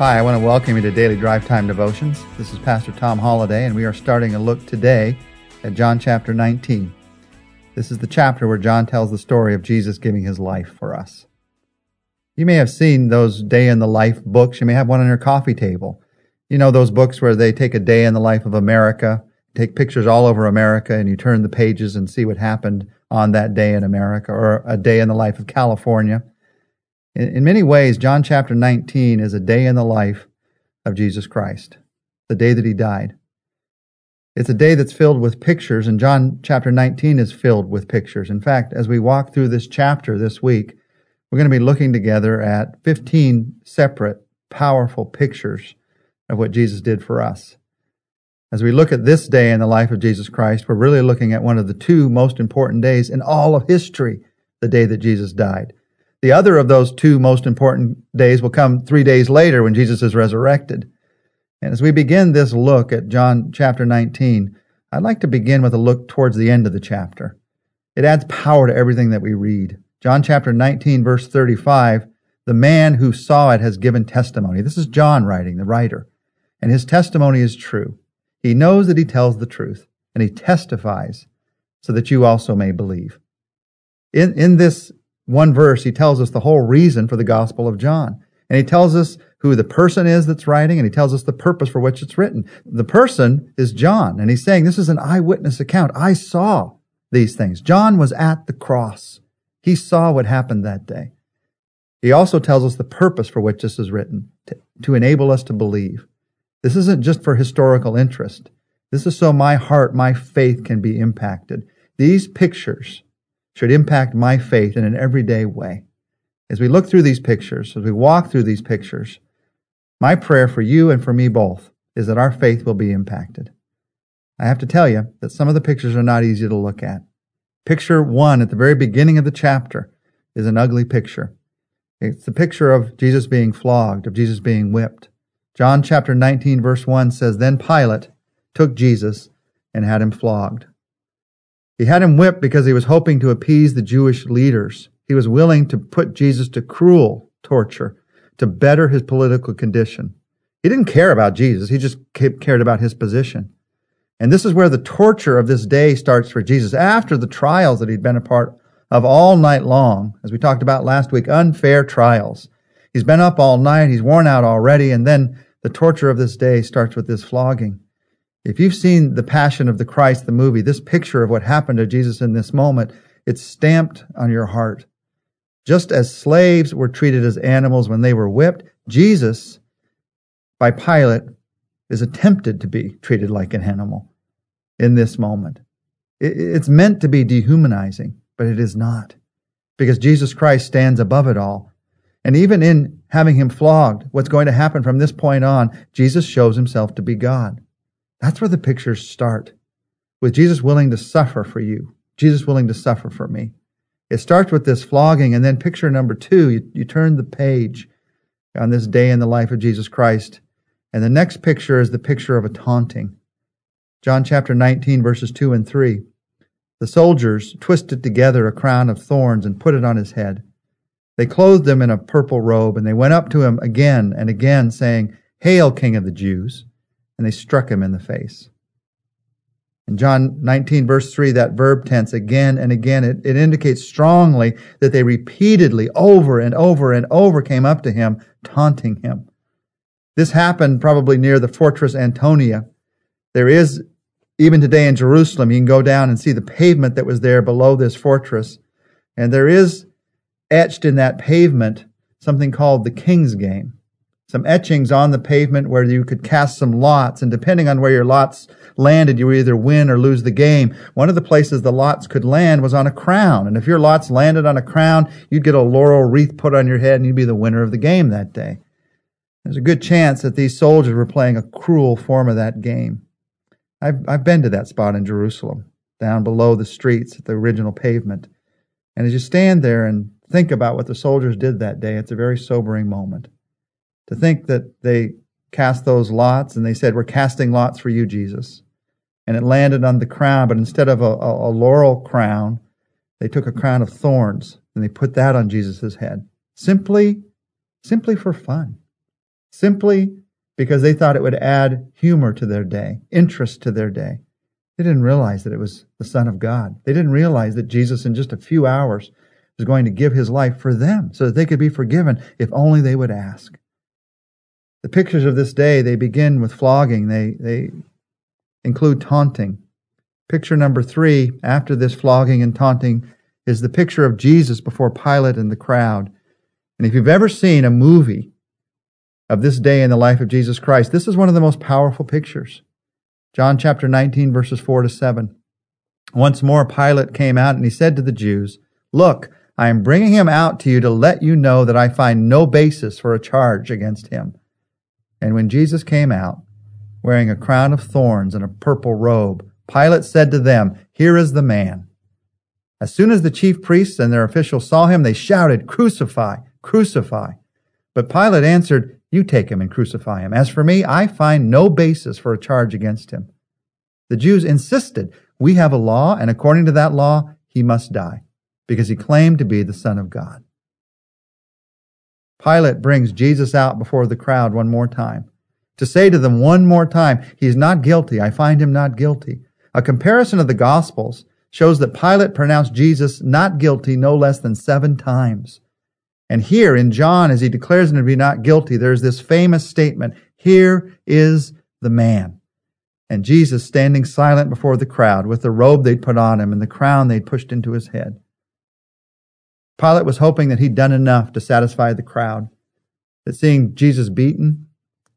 Hi, I want to welcome you to Daily Drive Time Devotions. This is Pastor Tom Holladay, and we are starting a look today at John chapter 19. This is the chapter where John tells the story of Jesus giving his life for us. You may have seen those day in the life books. You may have one on your coffee table. You know those books where they take a day in the life of America, take pictures all over America, and you turn the pages and see what happened on that day in America, or a day in the life of California. In, in many ways, John chapter 19 is a day in the life of Jesus Christ, the day that he died. It's a day that's filled with pictures, and John chapter 19 is filled with pictures. In fact, as we walk through this chapter this week, we're going to be looking together at 15 separate, powerful pictures of what Jesus did for us. As we look at this day in the life of Jesus Christ, we're really looking at one of the two most important days in all of history, the day that Jesus died. The other of those two most important days will come three days later when Jesus is resurrected. And as we begin this look at John chapter 19, I'd like to begin with a look towards the end of the chapter. It adds power to everything that we read. John chapter 19, verse 35, the man who saw it has given testimony. This is John writing, the writer. And his testimony is true. He knows that he tells the truth, and he testifies so that you also may believe. In, in this one verse, he tells us the whole reason for the Gospel of John. And he tells us who the person is that's writing, and he tells us the purpose for which it's written. The person is John, and he's saying, This is an eyewitness account. I saw these things. John was at the cross, he saw what happened that day. He also tells us the purpose for which this is written to, to enable us to believe. This isn't just for historical interest. This is so my heart, my faith can be impacted. These pictures should impact my faith in an everyday way. As we look through these pictures, as we walk through these pictures, my prayer for you and for me both is that our faith will be impacted. I have to tell you that some of the pictures are not easy to look at. Picture one at the very beginning of the chapter is an ugly picture. It's the picture of Jesus being flogged, of Jesus being whipped. John chapter 19, verse 1 says, Then Pilate took Jesus and had him flogged. He had him whipped because he was hoping to appease the Jewish leaders. He was willing to put Jesus to cruel torture to better his political condition. He didn't care about Jesus, he just cared about his position. And this is where the torture of this day starts for Jesus after the trials that he'd been a part of all night long, as we talked about last week, unfair trials. He's been up all night, he's worn out already, and then the torture of this day starts with this flogging. If you've seen The Passion of the Christ, the movie, this picture of what happened to Jesus in this moment, it's stamped on your heart. Just as slaves were treated as animals when they were whipped, Jesus, by Pilate, is attempted to be treated like an animal in this moment. It's meant to be dehumanizing, but it is not. Because Jesus Christ stands above it all. And even in having him flogged, what's going to happen from this point on, Jesus shows himself to be God. That's where the pictures start with Jesus willing to suffer for you, Jesus willing to suffer for me. It starts with this flogging, and then picture number two, you, you turn the page on this day in the life of Jesus Christ. And the next picture is the picture of a taunting. John chapter 19, verses 2 and 3. The soldiers twisted together a crown of thorns and put it on his head. They clothed him in a purple robe, and they went up to him again and again, saying, Hail, King of the Jews! And they struck him in the face. In John 19, verse 3, that verb tense again and again, it, it indicates strongly that they repeatedly, over and over and over, came up to him, taunting him. This happened probably near the fortress Antonia. There is, even today in Jerusalem, you can go down and see the pavement that was there below this fortress. And there is etched in that pavement something called the King's Game some etchings on the pavement where you could cast some lots. And depending on where your lots landed, you either win or lose the game. One of the places the lots could land was on a crown. And if your lots landed on a crown, you'd get a laurel wreath put on your head and you'd be the winner of the game that day. There's a good chance that these soldiers were playing a cruel form of that game. I've, I've been to that spot in Jerusalem, down below the streets at the original pavement. And as you stand there and think about what the soldiers did that day, it's a very sobering moment to think that they cast those lots and they said, We're casting lots for you, Jesus. And it landed on the crown, but instead of a, a, a laurel crown, they took a crown of thorns and they put that on Jesus' head. Simply, simply for fun. simply because they thought it would add humor to their day, interest to their day. They didn't realize that it was the Son of God. They didn't realize that Jesus, in just a few hours, was going to give his life for them so that they could be forgiven if only they would ask. The pictures of this day, they begin with flogging. They, they include taunting. Picture number three, after this flogging and taunting, is the picture of Jesus before Pilate and the crowd. And if you've ever seen a movie of this day in the life of Jesus Christ, this is one of the most powerful pictures. John chapter 19, verses 4 to 7. Once more, Pilate came out and he said to the Jews, Look, I am bringing him out to you to let you know that I find no basis for a charge against him. And when Jesus came out, wearing a crown of thorns and a purple robe, Pilate said to them, Here is the man. As soon as the chief priests and their officials saw him, they shouted, Crucify, crucify. But Pilate answered, You take him and crucify him. As for me, I find no basis for a charge against him. The Jews insisted, We have a law, and according to that law, he must die, because he claimed to be the Son of God. Pilate brings Jesus out before the crowd one more time to say to them one more time, He's not guilty. I find him not guilty. A comparison of the Gospels shows that Pilate pronounced Jesus not guilty no less than seven times. And here in John, as he declares him to be not guilty, there's this famous statement, Here is the man. And Jesus standing silent before the crowd with the robe they'd put on him and the crown they'd pushed into his head. Pilate was hoping that he'd done enough to satisfy the crowd, that seeing Jesus beaten,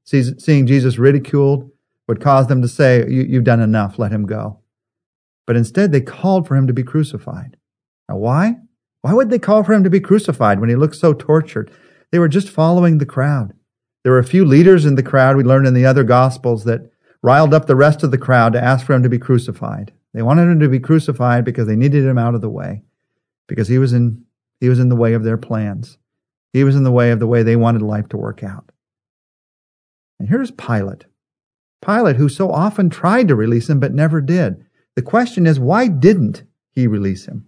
seeing Jesus ridiculed, would cause them to say, You've done enough, let him go. But instead, they called for him to be crucified. Now, why? Why would they call for him to be crucified when he looked so tortured? They were just following the crowd. There were a few leaders in the crowd, we learned in the other Gospels, that riled up the rest of the crowd to ask for him to be crucified. They wanted him to be crucified because they needed him out of the way, because he was in, he was in the way of their plans. He was in the way of the way they wanted life to work out. And here's Pilate. Pilate, who so often tried to release him but never did. The question is, why didn't he release him?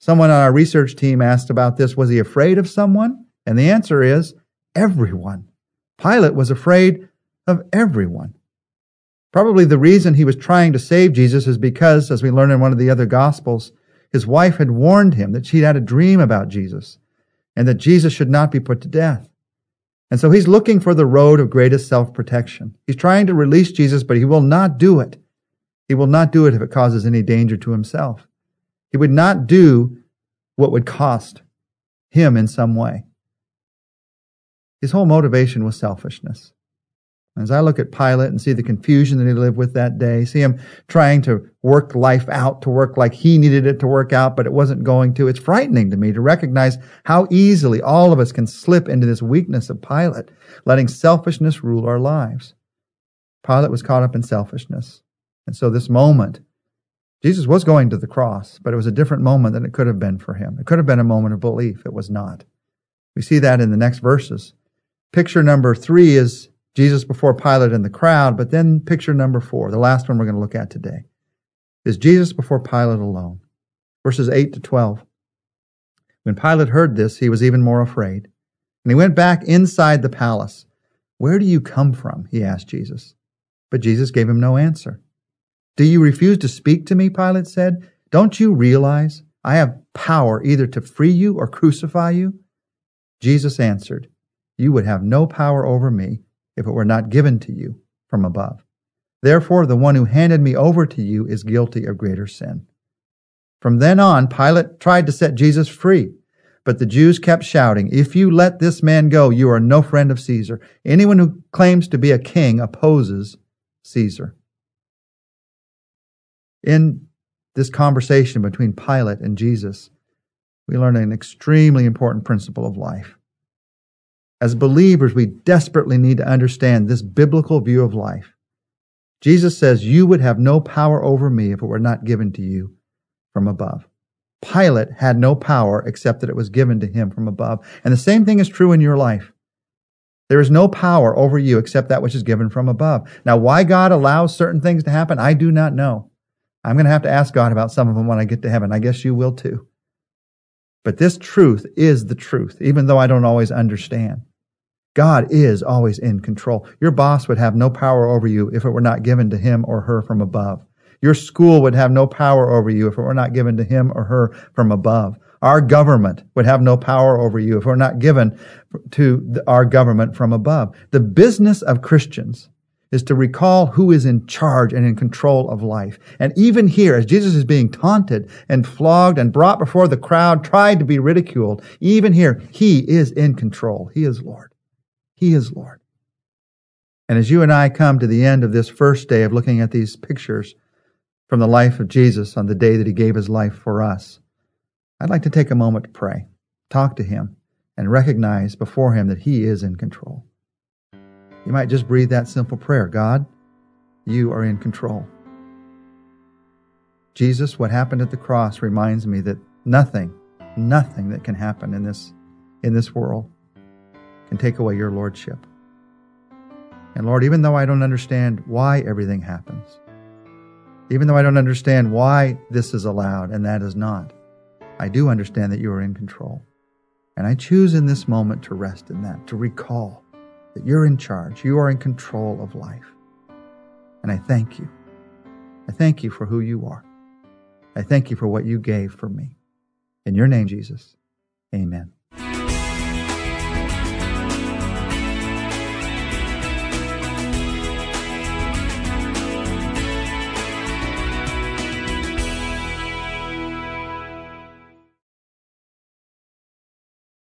Someone on our research team asked about this. Was he afraid of someone? And the answer is everyone. Pilate was afraid of everyone. Probably the reason he was trying to save Jesus is because, as we learn in one of the other Gospels, his wife had warned him that she'd had a dream about Jesus and that Jesus should not be put to death. And so he's looking for the road of greatest self protection. He's trying to release Jesus, but he will not do it he will not do it if it causes any danger to himself. He would not do what would cost him in some way. His whole motivation was selfishness. As I look at Pilate and see the confusion that he lived with that day, see him trying to work life out, to work like he needed it to work out, but it wasn't going to, it's frightening to me to recognize how easily all of us can slip into this weakness of Pilate, letting selfishness rule our lives. Pilate was caught up in selfishness. And so this moment, Jesus was going to the cross, but it was a different moment than it could have been for him. It could have been a moment of belief. It was not. We see that in the next verses. Picture number three is Jesus before Pilate and the crowd, but then picture number four, the last one we're going to look at today, is Jesus before Pilate alone. Verses 8 to 12. When Pilate heard this, he was even more afraid. And he went back inside the palace. Where do you come from? He asked Jesus. But Jesus gave him no answer. Do you refuse to speak to me? Pilate said. Don't you realize I have power either to free you or crucify you? Jesus answered, You would have no power over me if it were not given to you from above. Therefore, the one who handed me over to you is guilty of greater sin. From then on, Pilate tried to set Jesus free, but the Jews kept shouting, If you let this man go, you are no friend of Caesar. Anyone who claims to be a king opposes Caesar. In this conversation between Pilate and Jesus, we learn an extremely important principle of life. As believers, we desperately need to understand this biblical view of life. Jesus says, You would have no power over me if it were not given to you from above. Pilate had no power except that it was given to him from above. And the same thing is true in your life. There is no power over you except that which is given from above. Now, why God allows certain things to happen, I do not know. I'm going to have to ask God about some of them when I get to heaven. I guess you will too. But this truth is the truth, even though I don't always understand. God is always in control. Your boss would have no power over you if it were not given to him or her from above. Your school would have no power over you if it were not given to him or her from above. Our government would have no power over you if it were not given to our government from above. The business of Christians is to recall who is in charge and in control of life. And even here, as Jesus is being taunted and flogged and brought before the crowd, tried to be ridiculed, even here, he is in control. He is Lord. He is Lord. And as you and I come to the end of this first day of looking at these pictures from the life of Jesus on the day that he gave his life for us, I'd like to take a moment to pray, talk to him, and recognize before him that he is in control. You might just breathe that simple prayer God, you are in control. Jesus, what happened at the cross reminds me that nothing, nothing that can happen in this, in this world can take away your lordship. And Lord, even though I don't understand why everything happens, even though I don't understand why this is allowed and that is not, I do understand that you are in control. And I choose in this moment to rest in that, to recall that you're in charge, you are in control of life. And I thank you. I thank you for who you are. I thank you for what you gave for me. In your name, Jesus, amen.